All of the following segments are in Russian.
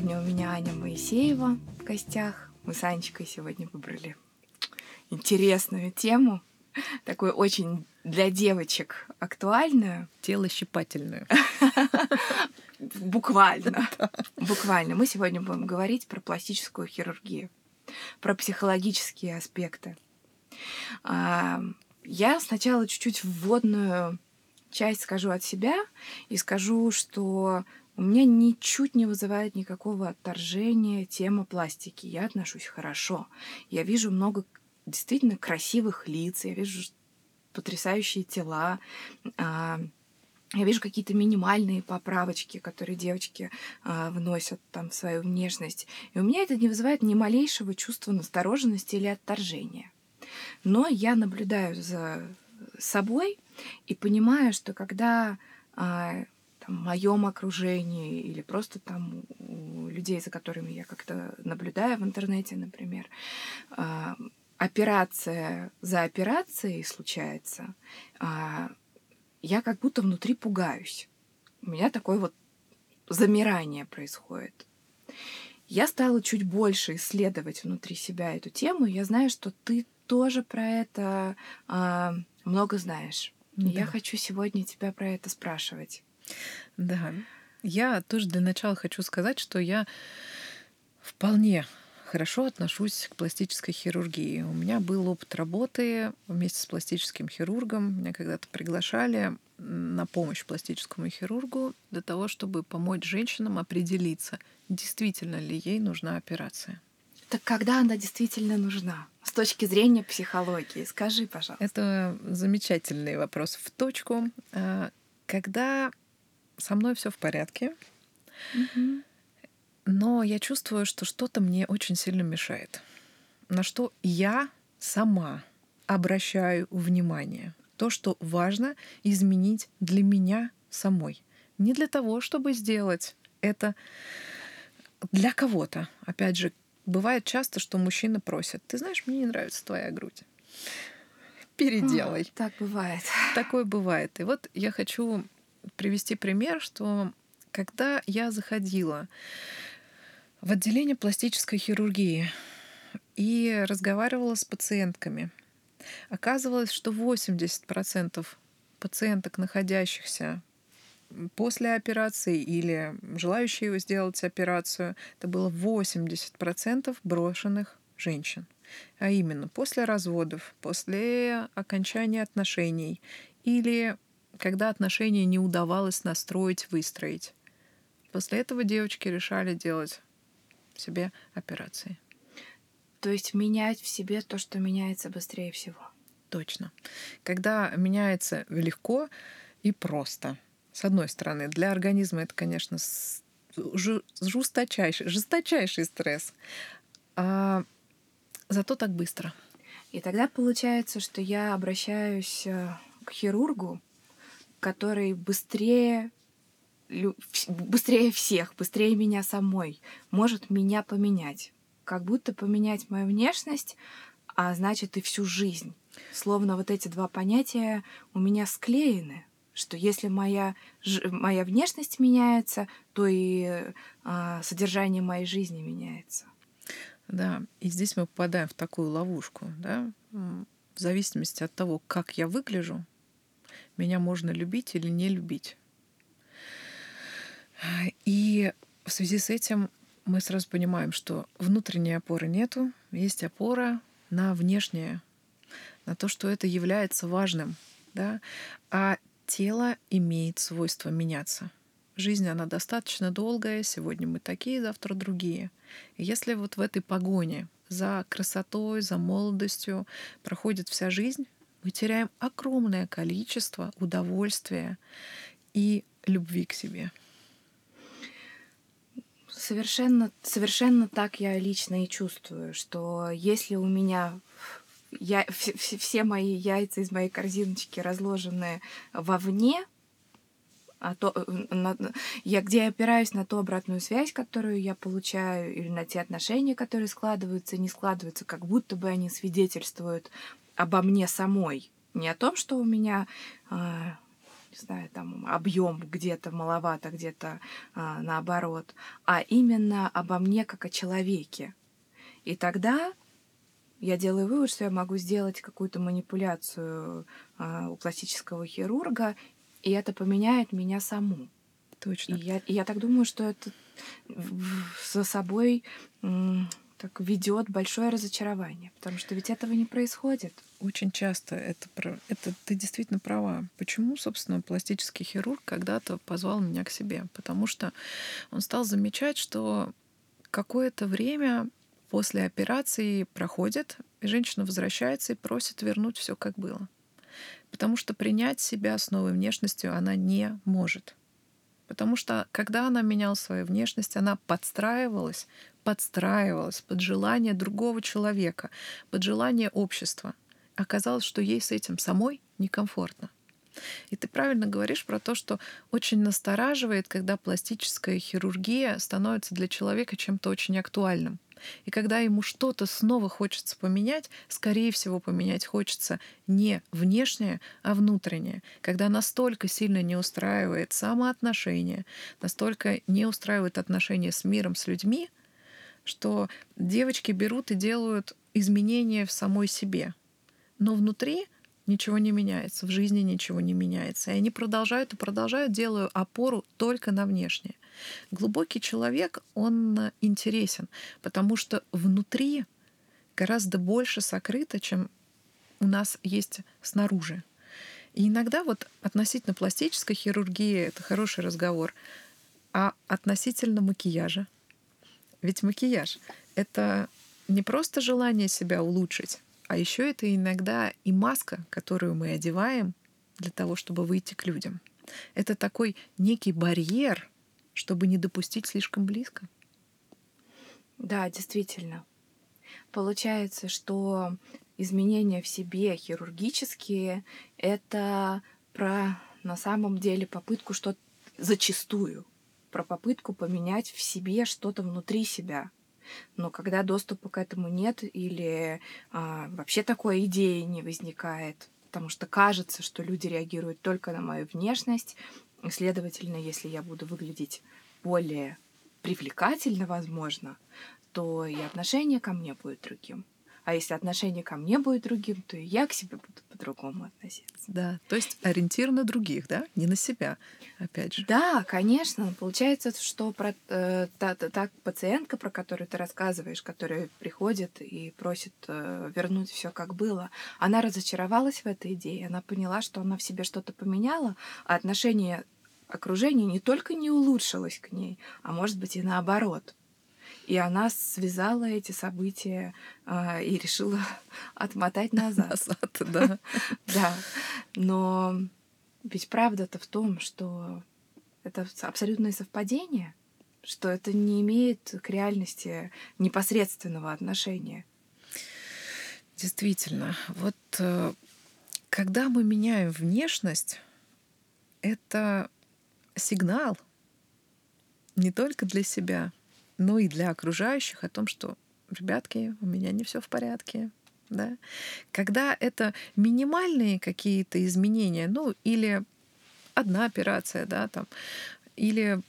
Сегодня у меня Аня Моисеева в гостях. Мы с Анечкой сегодня выбрали интересную тему, такую очень для девочек актуальную. Телощипательную. Буквально. Буквально. Мы сегодня будем говорить про пластическую хирургию, про психологические аспекты. А, я сначала чуть-чуть вводную часть скажу от себя и скажу, что у меня ничуть не вызывает никакого отторжения тема пластики. Я отношусь хорошо. Я вижу много действительно красивых лиц, я вижу потрясающие тела, а, я вижу какие-то минимальные поправочки, которые девочки а, вносят там в свою внешность. И у меня это не вызывает ни малейшего чувства настороженности или отторжения. Но я наблюдаю за собой и понимаю, что когда а, моем окружении или просто там у людей, за которыми я как-то наблюдаю в интернете, например, а, операция за операцией случается, а, я как будто внутри пугаюсь. У меня такое вот замирание происходит. Я стала чуть больше исследовать внутри себя эту тему. Я знаю, что ты тоже про это а, много знаешь. Да. Я хочу сегодня тебя про это спрашивать. Да. Я тоже для начала хочу сказать, что я вполне хорошо отношусь к пластической хирургии. У меня был опыт работы вместе с пластическим хирургом. Меня когда-то приглашали на помощь пластическому хирургу для того, чтобы помочь женщинам определиться, действительно ли ей нужна операция. Так когда она действительно нужна? С точки зрения психологии, скажи, пожалуйста. Это замечательный вопрос в точку. А, когда со мной все в порядке, угу. но я чувствую, что что-то мне очень сильно мешает, на что я сама обращаю внимание. То, что важно изменить для меня самой. Не для того, чтобы сделать это для кого-то. Опять же, бывает часто, что мужчина просит, ты знаешь, мне не нравится твоя грудь. Переделай. О, так бывает. Такое бывает. И вот я хочу привести пример, что когда я заходила в отделение пластической хирургии и разговаривала с пациентками, оказывалось, что 80% пациенток, находящихся после операции или желающие сделать операцию, это было 80% брошенных женщин. А именно после разводов, после окончания отношений или когда отношения не удавалось настроить, выстроить. После этого девочки решали делать себе операции. То есть менять в себе то, что меняется быстрее всего. Точно. Когда меняется легко и просто. С одной стороны, для организма это, конечно, жесточайший, жесточайший стресс. А зато так быстро. И тогда получается, что я обращаюсь э, к хирургу, который быстрее быстрее всех, быстрее меня самой, может меня поменять. Как будто поменять мою внешность, а значит и всю жизнь. Словно вот эти два понятия у меня склеены, что если моя, моя внешность меняется, то и а, содержание моей жизни меняется. Да, и здесь мы попадаем в такую ловушку, да, в зависимости от того, как я выгляжу, меня можно любить или не любить. И в связи с этим мы сразу понимаем, что внутренней опоры нету, есть опора на внешнее, на то, что это является важным, да, а тело имеет свойство меняться. Жизнь, она достаточно долгая, сегодня мы такие, завтра другие. И если вот в этой погоне за красотой, за молодостью проходит вся жизнь, мы теряем огромное количество удовольствия и любви к себе. Совершенно, совершенно так я лично и чувствую, что если у меня я, все, все мои яйца из моей корзиночки разложены вовне, а то, э, на, я где я опираюсь на ту обратную связь, которую я получаю, или на те отношения, которые складываются и не складываются, как будто бы они свидетельствуют обо мне самой. Не о том, что у меня э, не знаю, там объем где-то маловато, где-то а, наоборот, а именно обо мне как о человеке. И тогда я делаю вывод, что я могу сделать какую-то манипуляцию а, у пластического хирурга, и это поменяет меня саму. Точно. И я, и я так думаю, что это за собой так ведет большое разочарование, потому что ведь этого не происходит. Очень часто это, это ты действительно права. Почему, собственно, пластический хирург когда-то позвал меня к себе? Потому что он стал замечать, что какое-то время после операции проходит, и женщина возвращается и просит вернуть все как было. Потому что принять себя с новой внешностью она не может. Потому что когда она меняла свою внешность, она подстраивалась, подстраивалась под желание другого человека, под желание общества. Оказалось, что ей с этим самой некомфортно. И ты правильно говоришь про то, что очень настораживает, когда пластическая хирургия становится для человека чем-то очень актуальным. И когда ему что-то снова хочется поменять, скорее всего, поменять хочется не внешнее, а внутреннее. Когда настолько сильно не устраивает самоотношения, настолько не устраивает отношения с миром, с людьми, что девочки берут и делают изменения в самой себе. Но внутри ничего не меняется, в жизни ничего не меняется. И они продолжают и продолжают, делая опору только на внешнее. Глубокий человек, он интересен, потому что внутри гораздо больше сокрыто, чем у нас есть снаружи. И иногда вот относительно пластической хирургии это хороший разговор, а относительно макияжа. Ведь макияж — это не просто желание себя улучшить, а еще это иногда и маска, которую мы одеваем для того, чтобы выйти к людям. Это такой некий барьер, чтобы не допустить слишком близко. Да, действительно. Получается, что изменения в себе хирургические — это про на самом деле попытку что-то зачастую, про попытку поменять в себе что-то внутри себя. Но когда доступа к этому нет или а, вообще такой идеи не возникает, потому что кажется, что люди реагируют только на мою внешность, Следовательно, если я буду выглядеть более привлекательно, возможно, то и отношение ко мне будет другим. А если отношение ко мне будет другим, то и я к себе буду по-другому относиться. Да, то есть ориентир на других, да, не на себя, опять же. Да, конечно. Получается, что про, э, та, та, та пациентка, про которую ты рассказываешь, которая приходит и просит э, вернуть все как было, она разочаровалась в этой идее, она поняла, что она в себе что-то поменяла, а отношение окружения не только не улучшилось к ней, а может быть и наоборот. И она связала эти события э, и решила отмотать назад. Назад, да. Да. Но ведь правда-то в том, что это абсолютное совпадение, что это не имеет к реальности непосредственного отношения. Действительно, вот э, когда мы меняем внешность, это сигнал не только для себя, но и для окружающих о том, что, ребятки, у меня не все в порядке. Да? Когда это минимальные какие-то изменения, ну или одна операция, да, там, или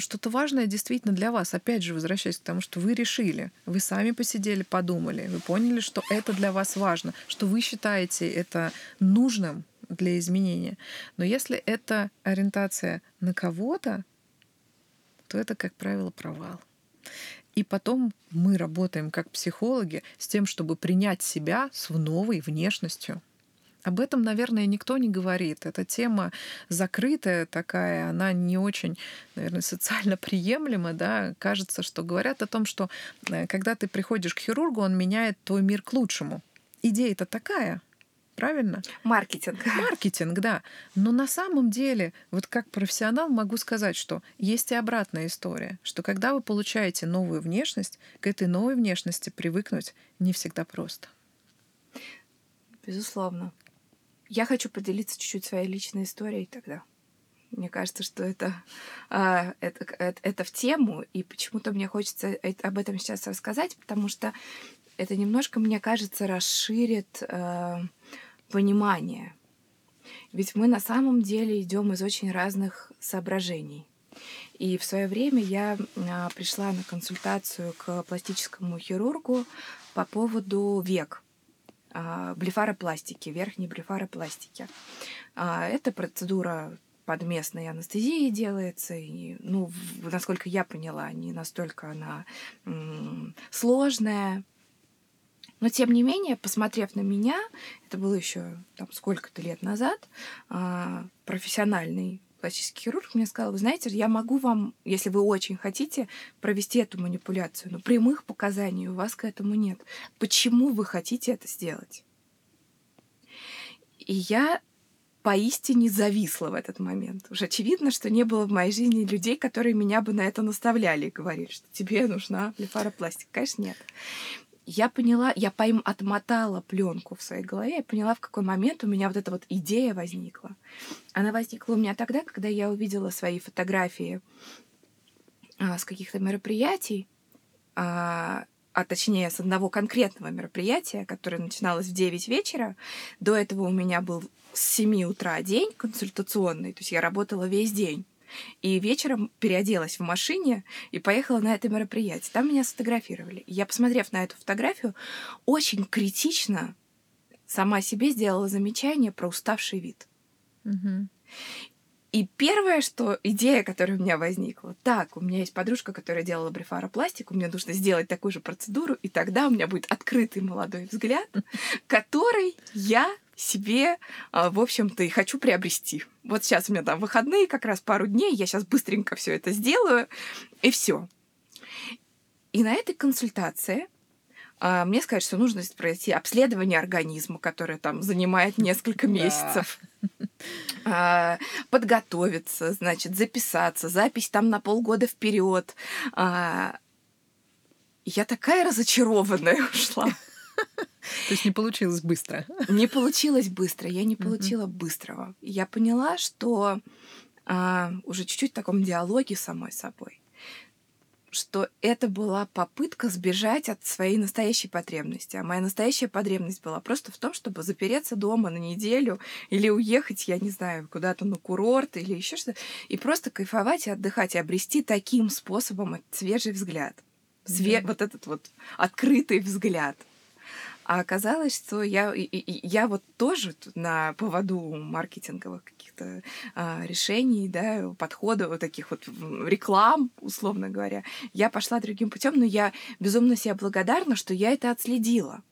что-то важное действительно для вас. Опять же, возвращаясь к тому, что вы решили, вы сами посидели, подумали, вы поняли, что это для вас важно, что вы считаете это нужным для изменения. Но если это ориентация на кого-то, то это, как правило, провал. И потом мы работаем как психологи с тем, чтобы принять себя с новой внешностью. Об этом, наверное, никто не говорит. Эта тема закрытая такая, она не очень, наверное, социально приемлема. Да? Кажется, что говорят о том, что э, когда ты приходишь к хирургу, он меняет твой мир к лучшему. Идея-то такая, правильно? Маркетинг. Маркетинг, да. Но на самом деле, вот как профессионал могу сказать, что есть и обратная история, что когда вы получаете новую внешность, к этой новой внешности привыкнуть не всегда просто. Безусловно. Я хочу поделиться чуть-чуть своей личной историей тогда. Мне кажется, что это, а, это, это, это в тему, и почему-то мне хочется об этом сейчас рассказать, потому что это немножко, мне кажется, расширит э, понимание. Ведь мы на самом деле идем из очень разных соображений. И в свое время я а, пришла на консультацию к пластическому хирургу по поводу век а, блефаропластики, верхней блефаропластики. А, эта процедура под местной анестезией делается, и, ну, насколько я поняла, не настолько она сложная. Но тем не менее, посмотрев на меня, это было еще там сколько-то лет назад, а, профессиональный пластический хирург мне сказал, вы знаете, я могу вам, если вы очень хотите, провести эту манипуляцию, но прямых показаний у вас к этому нет. Почему вы хотите это сделать? И я поистине зависла в этот момент. Уже очевидно, что не было в моей жизни людей, которые меня бы на это наставляли и говорили, что тебе нужна блефаропластика. Конечно, нет я поняла, я пойм отмотала пленку в своей голове, я поняла, в какой момент у меня вот эта вот идея возникла. Она возникла у меня тогда, когда я увидела свои фотографии а, с каких-то мероприятий, а, а точнее с одного конкретного мероприятия, которое начиналось в 9 вечера. До этого у меня был с 7 утра день консультационный, то есть я работала весь день. И вечером переоделась в машине и поехала на это мероприятие. Там меня сфотографировали. Я, посмотрев на эту фотографию, очень критично сама себе сделала замечание про уставший вид. Угу. И первое, что идея, которая у меня возникла, так, у меня есть подружка, которая делала брефаропластику, мне нужно сделать такую же процедуру, и тогда у меня будет открытый молодой взгляд, который я себе, а, в общем-то, и хочу приобрести. Вот сейчас у меня там выходные, как раз пару дней, я сейчас быстренько все это сделаю, и все. И на этой консультации а, мне сказать, что нужно пройти обследование организма, которое там занимает несколько месяцев. Да. Подготовиться, значит, записаться, запись там на полгода вперед. А, я такая разочарованная ушла. То есть не получилось быстро? Не получилось быстро. Я не получила быстрого. Я поняла, что а, уже чуть-чуть в таком диалоге с самой собой, что это была попытка сбежать от своей настоящей потребности. А моя настоящая потребность была просто в том, чтобы запереться дома на неделю или уехать, я не знаю, куда-то на курорт или еще что-то, и просто кайфовать и отдыхать, и обрести таким способом свежий взгляд. Све- mm-hmm. Вот этот вот открытый взгляд — а оказалось, что я, я вот тоже на поводу маркетинговых каких-то а, решений, да, подходов, вот таких вот реклам, условно говоря, я пошла другим путем, но я безумно себе благодарна, что я это отследила.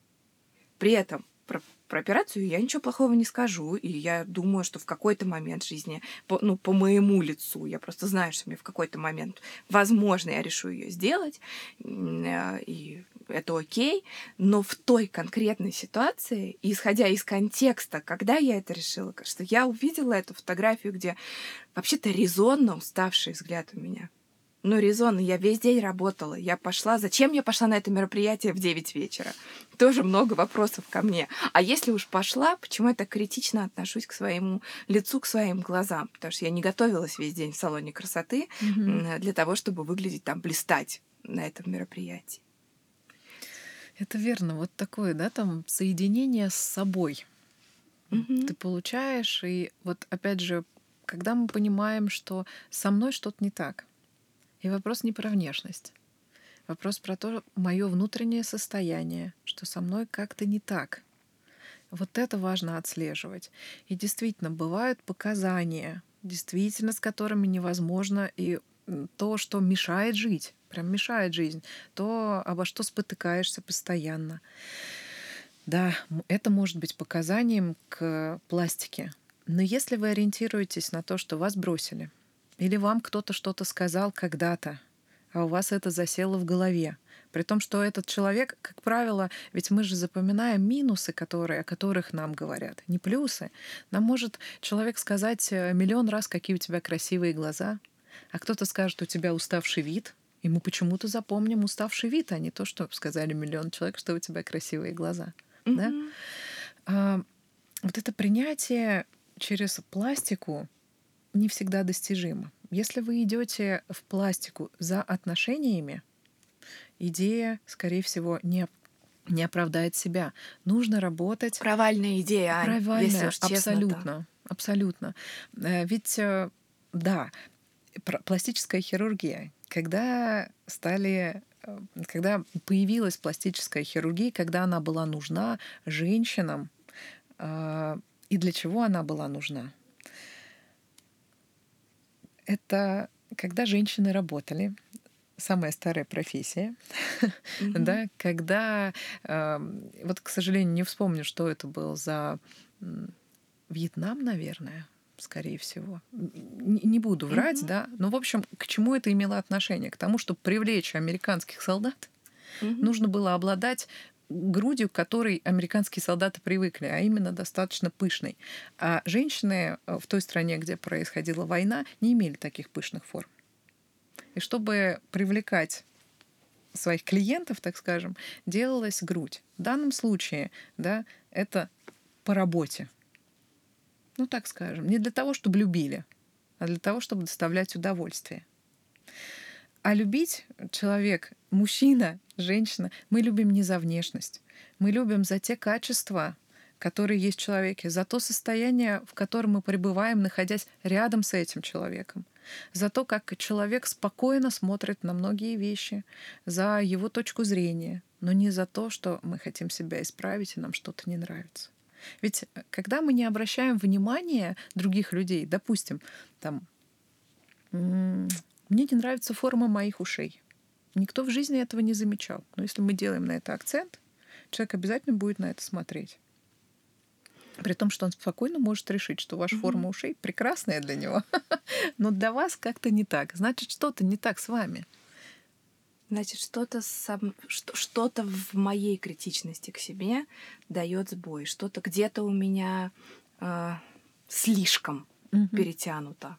При этом про, про операцию я ничего плохого не скажу, и я думаю, что в какой-то момент жизни, по, ну, по моему лицу, я просто знаю, что мне в какой-то момент, возможно, я решу ее сделать, а, и это окей, но в той конкретной ситуации, исходя из контекста, когда я это решила, что я увидела эту фотографию, где вообще-то резонно уставший взгляд у меня. Ну, резонно, я весь день работала. Я пошла... Зачем я пошла на это мероприятие в 9 вечера? Тоже много вопросов ко мне. А если уж пошла, почему я так критично отношусь к своему лицу, к своим глазам? Потому что я не готовилась весь день в салоне красоты mm-hmm. для того, чтобы выглядеть там, блистать на этом мероприятии. Это верно. Вот такое, да, там соединение с собой. Угу. Ты получаешь, и вот опять же, когда мы понимаем, что со мной что-то не так, и вопрос не про внешность, вопрос про то, мое внутреннее состояние, что со мной как-то не так. Вот это важно отслеживать. И действительно, бывают показания, действительно, с которыми невозможно, и то, что мешает жить прям мешает жизнь, то обо что спотыкаешься постоянно. Да, это может быть показанием к пластике. Но если вы ориентируетесь на то, что вас бросили, или вам кто-то что-то сказал когда-то, а у вас это засело в голове, при том, что этот человек, как правило, ведь мы же запоминаем минусы, которые, о которых нам говорят, не плюсы. Нам может человек сказать э, миллион раз, какие у тебя красивые глаза, а кто-то скажет, у тебя уставший вид, и мы почему-то запомним уставший вид, а не то, что сказали миллион человек, что у тебя красивые глаза. Mm-hmm. Да? А, вот это принятие через пластику не всегда достижимо. Если вы идете в пластику за отношениями, идея, скорее всего, не не оправдает себя. Нужно работать. Провальная идея, Ань, Провальная, если уж честно абсолютно. абсолютно. Э, ведь, э, да, пластическая хирургия, когда стали э, когда появилась пластическая хирургия, когда она была нужна женщинам, и для чего она была нужна? Это когда женщины работали, самая старая профессия, mm-hmm. да, когда, э, вот, к сожалению, не вспомню, что это был за Вьетнам, наверное, скорее всего. Не, буду врать, mm-hmm. да, но, в общем, к чему это имело отношение? К тому, чтобы привлечь американских солдат, mm-hmm. нужно было обладать грудью, к которой американские солдаты привыкли, а именно достаточно пышной. А женщины э, в той стране, где происходила война, не имели таких пышных форм. И чтобы привлекать своих клиентов, так скажем, делалась грудь. В данном случае, да, это по работе. Ну, так скажем, не для того, чтобы любили, а для того, чтобы доставлять удовольствие. А любить человек, мужчина, женщина, мы любим не за внешность. Мы любим за те качества, которые есть в человеке, за то состояние, в котором мы пребываем, находясь рядом с этим человеком за то, как человек спокойно смотрит на многие вещи, за его точку зрения, но не за то, что мы хотим себя исправить и нам что-то не нравится. Ведь э, когда мы не обращаем внимания других людей, допустим, там, мне не нравится форма моих ушей. Никто в жизни этого не замечал. Но если мы делаем на это акцент, человек обязательно будет на это смотреть. При том, что он спокойно может решить, что ваша mm-hmm. форма ушей прекрасная для него, но для вас как-то не так. Значит, что-то не так с вами. Значит, что-то сам, что-то в моей критичности к себе дает сбой, что-то где-то у меня э, слишком mm-hmm. перетянуто.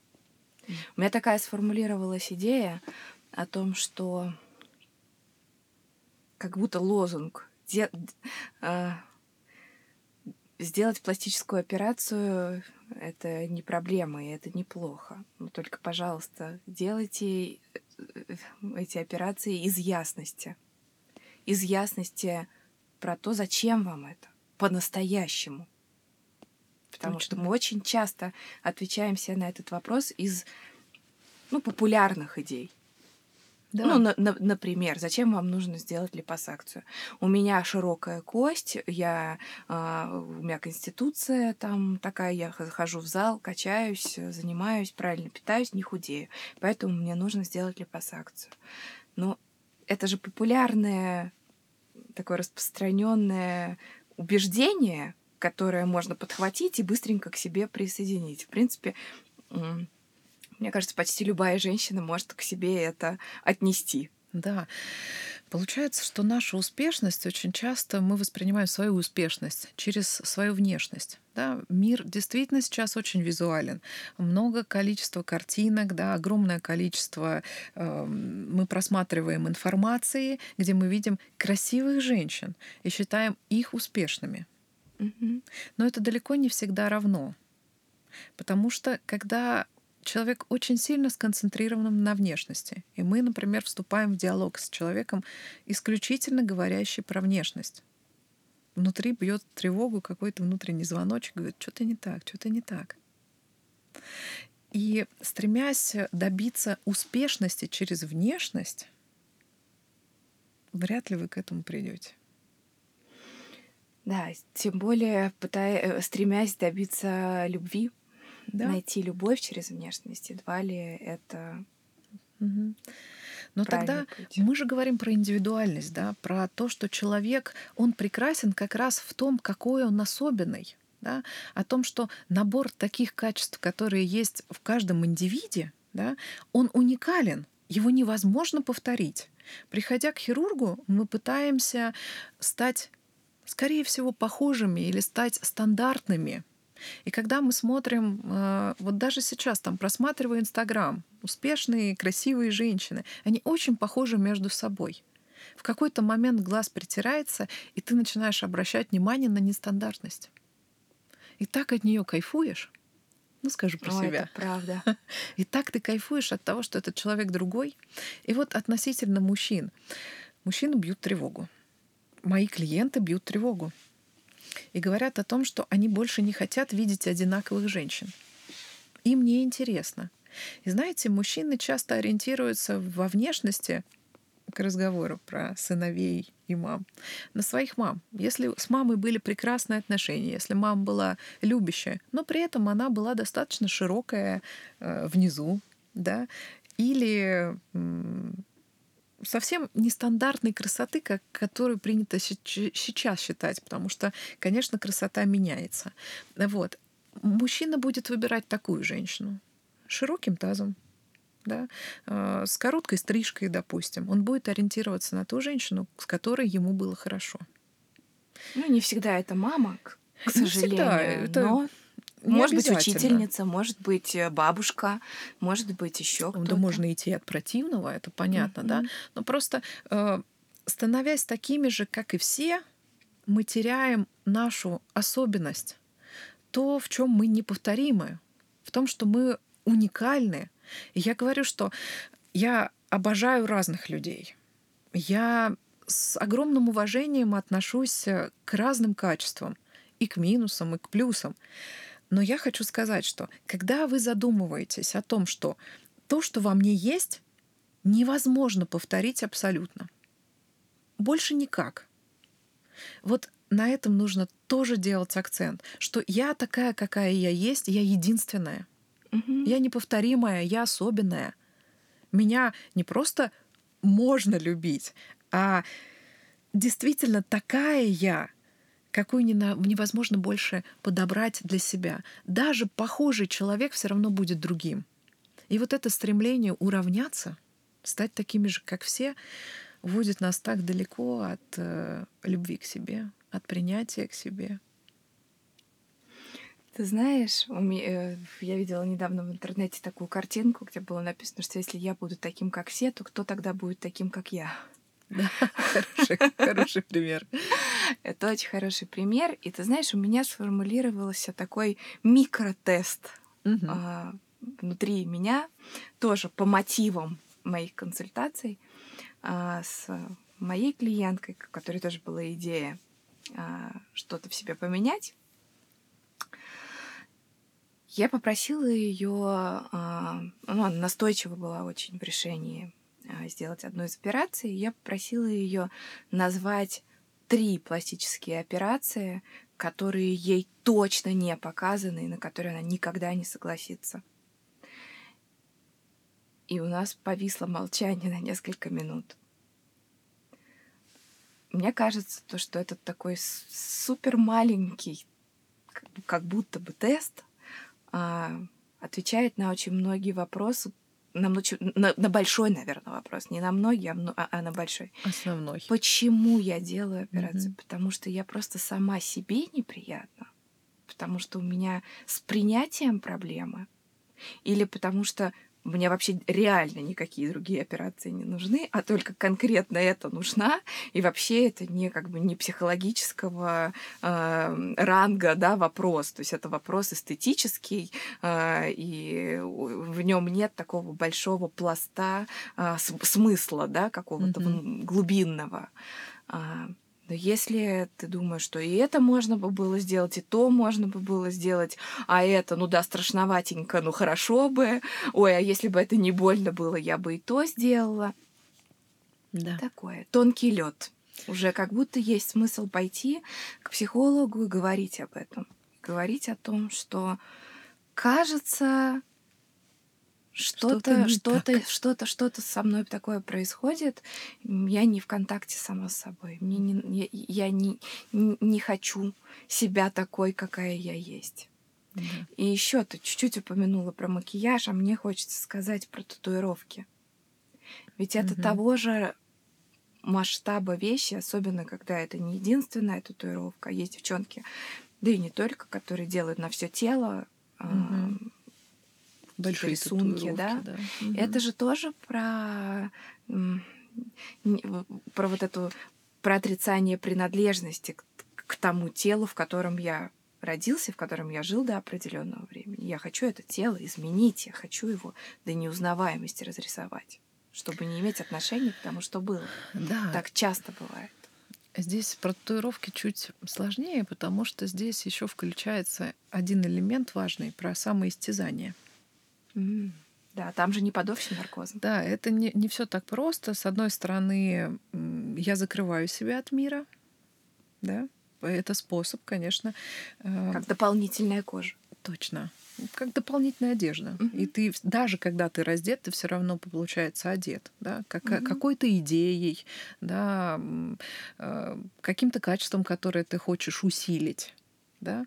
У меня такая сформулировалась идея о том, что как будто лозунг де, э, Сделать пластическую операцию — это не проблема, и это неплохо. Но только, пожалуйста, делайте э, эти операции из ясности. Из ясности про то, зачем вам это по-настоящему. Потому Точно. что мы очень часто отвечаем себе на этот вопрос из ну, популярных идей. Да. Ну, на, на, например, зачем вам нужно сделать липосакцию? У меня широкая кость, я, э, у меня конституция там такая, я хожу в зал, качаюсь, занимаюсь, правильно питаюсь, не худею. Поэтому мне нужно сделать липосакцию. Но это же популярное, такое распространенное убеждение, которое можно подхватить и быстренько к себе присоединить. В принципе, мне кажется, почти любая женщина может к себе это отнести. Да. Получается, что наша успешность очень часто мы воспринимаем свою успешность через свою внешность. Да? Мир действительно сейчас очень визуален. Много количества картинок, да, огромное количество э, мы просматриваем информации, где мы видим красивых женщин и считаем их успешными. Но это далеко не всегда равно. Потому что когда человек очень сильно сконцентрирован на внешности. И мы, например, вступаем в диалог с человеком, исключительно говорящий про внешность. Внутри бьет тревогу какой-то внутренний звоночек, говорит, что-то не так, что-то не так. И стремясь добиться успешности через внешность, вряд ли вы к этому придете. Да, тем более пытаясь, э, стремясь добиться любви, да. найти любовь через внешность, едва ли это угу. Но тогда путь. мы же говорим про индивидуальность, да, про то, что человек, он прекрасен как раз в том, какой он особенный, да, о том, что набор таких качеств, которые есть в каждом индивиде, да, он уникален, его невозможно повторить. Приходя к хирургу, мы пытаемся стать, скорее всего, похожими или стать стандартными и когда мы смотрим, э, вот даже сейчас там просматривая Инстаграм, успешные, красивые женщины, они очень похожи между собой. В какой-то момент глаз притирается, и ты начинаешь обращать внимание на нестандартность. И так от нее кайфуешь. Ну, скажу про О, себя. Это правда. И так ты кайфуешь от того, что этот человек другой. И вот относительно мужчин. Мужчины бьют тревогу. Мои клиенты бьют тревогу. и говорят о том, что они больше не хотят видеть одинаковых женщин. Им не интересно. И знаете, мужчины часто ориентируются во внешности к разговору про сыновей и мам, на своих мам. Если с мамой были прекрасные отношения, если мама была любящая, но при этом она была достаточно широкая э, внизу, да, или совсем нестандартной красоты, как, которую принято сейчас считать, потому что, конечно, красота меняется. Вот. Мужчина будет выбирать такую женщину. Широким тазом, да, э, с короткой стрижкой, допустим. Он будет ориентироваться на ту женщину, с которой ему было хорошо. Ну, не всегда это мама, к, к сожалению. Не всегда. Это но может быть учительница, может быть э, бабушка, может быть еще кто-то. Да можно идти от противного, это понятно, mm-hmm. да. Но просто э, становясь такими же, как и все, мы теряем нашу особенность, то, в чем мы неповторимы, в том, что мы уникальны. И я говорю, что я обожаю разных людей. Я с огромным уважением отношусь э, к разным качествам, и к минусам, и к плюсам. Но я хочу сказать, что когда вы задумываетесь о том, что то, что во мне есть, невозможно повторить абсолютно. Больше никак. Вот на этом нужно тоже делать акцент, что я такая, какая я есть, я единственная. Угу. Я неповторимая, я особенная. Меня не просто можно любить, а действительно такая я, какую невозможно больше подобрать для себя. Даже похожий человек все равно будет другим. И вот это стремление уравняться, стать такими же, как все, вводит нас так далеко от э, любви к себе, от принятия к себе. Ты знаешь, э, я видела недавно в интернете такую картинку, где было написано, что если я буду таким, как все, то кто тогда будет таким, как я? Да, хороший, хороший пример. Это очень хороший пример. И ты знаешь, у меня сформулировался такой микротест а, внутри меня, тоже по мотивам моих консультаций а, с моей клиенткой, у которой тоже была идея а, что-то в себе поменять. Я попросила ее, ну, она настойчива была очень в решении сделать одну из операций, я попросила ее назвать три пластические операции, которые ей точно не показаны и на которые она никогда не согласится. И у нас повисло молчание на несколько минут. Мне кажется, то, что это такой супер маленький, как будто бы тест, а, отвечает на очень многие вопросы, на, на, на большой, наверное, вопрос. Не на многие, а, а, а на большой. Основной. Почему я делаю операцию? Mm-hmm. Потому что я просто сама себе неприятна. Потому что у меня с принятием проблемы. Или потому что мне вообще реально никакие другие операции не нужны, а только конкретно это нужна. И вообще это не как бы не психологического э, ранга, да, вопрос. То есть это вопрос эстетический, э, и в нем нет такого большого пласта э, смысла, да, какого-то mm-hmm. глубинного. Но если ты думаешь, что и это можно бы было сделать, и то можно бы было сделать, а это, ну да, страшноватенько, ну хорошо бы, ой, а если бы это не больно было, я бы и то сделала. Да. Такое. Тонкий лед. Уже как будто есть смысл пойти к психологу и говорить об этом. Говорить о том, что кажется, что-то, что-то, что-то, что-то со мной такое происходит. Я не в контакте сама с собой. Мне не, я, я не, не хочу себя такой, какая я есть. Да. И еще ты чуть-чуть упомянула про макияж, а мне хочется сказать про татуировки. Ведь это угу. того же масштаба вещи, особенно когда это не единственная татуировка, есть девчонки, да и не только, которые делают на все тело. Угу большие рисунки, да. да. Угу. Это же тоже про про вот эту про отрицание принадлежности к, к тому телу, в котором я родился, в котором я жил до определенного времени. Я хочу это тело изменить, я хочу его до неузнаваемости разрисовать, чтобы не иметь отношения к тому, что было. Да. Так часто бывает. Здесь про татуировки чуть сложнее, потому что здесь еще включается один элемент важный про самоистязание. Да, там же не подовщий наркоз. Да, это не, не все так просто. С одной стороны, я закрываю себя от мира, да, это способ, конечно. э, Как дополнительная кожа. Точно. Как дополнительная одежда. Мгм. И ты, даже когда ты раздет, ты все равно, получается, одет. Да? Как, Мгм. Какой-то идеей, да, э, каким-то качеством, которое ты хочешь усилить. Да?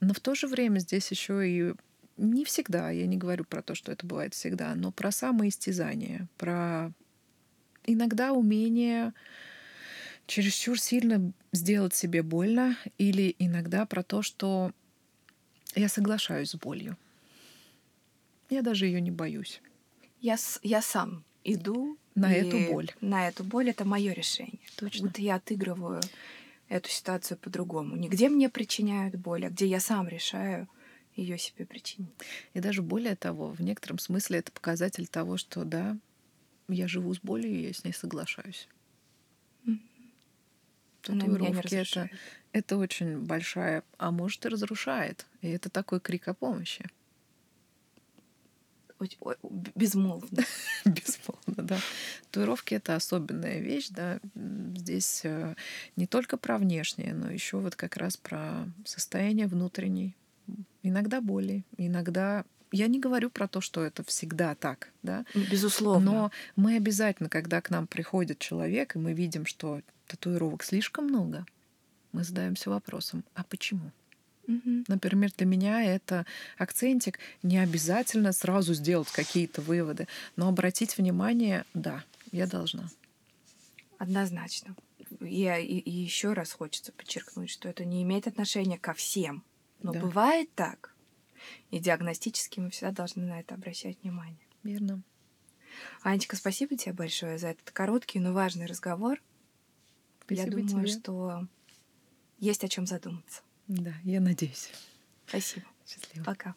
Но в то же время здесь еще и не всегда, я не говорю про то, что это бывает всегда, но про самоистязание, про иногда умение чересчур сильно сделать себе больно, или иногда про то, что я соглашаюсь с болью. Я даже ее не боюсь. Я, с- я сам иду На эту боль. На эту боль это мое решение. Точно. Вот я отыгрываю эту ситуацию по-другому. Не где мне причиняют боль, а где я сам решаю ее себе причинить. И даже более того, в некотором смысле это показатель того, что да, я живу с болью, и я с ней соглашаюсь. Не Татуировки это, это очень большая, а может и разрушает. И это такой крик о помощи. Ой- Безмолвно. Безусловно, да. Татуировки это особенная вещь, да. Здесь э, не только про внешнее, но еще вот как раз про состояние внутренней. Иногда боли, иногда. Я не говорю про то, что это всегда так, да. Безусловно. Но мы обязательно, когда к нам приходит человек, и мы видим, что татуировок слишком много, мы задаемся вопросом, а почему? Мгм. Например, для меня это акцентик. Не обязательно сразу сделать какие-то выводы, но обратить внимание, да, я должна. Однозначно. Я, и, еще раз хочется подчеркнуть, что это не имеет отношения ко всем. Но Да. бывает так. И диагностически мы всегда должны на это обращать внимание. Верно. Анечка, спасибо тебе большое за этот короткий, но важный разговор. Я Спасибо думаю, тебе. что есть о чем задуматься. Да, я надеюсь. Спасибо. Счастливо. Пока.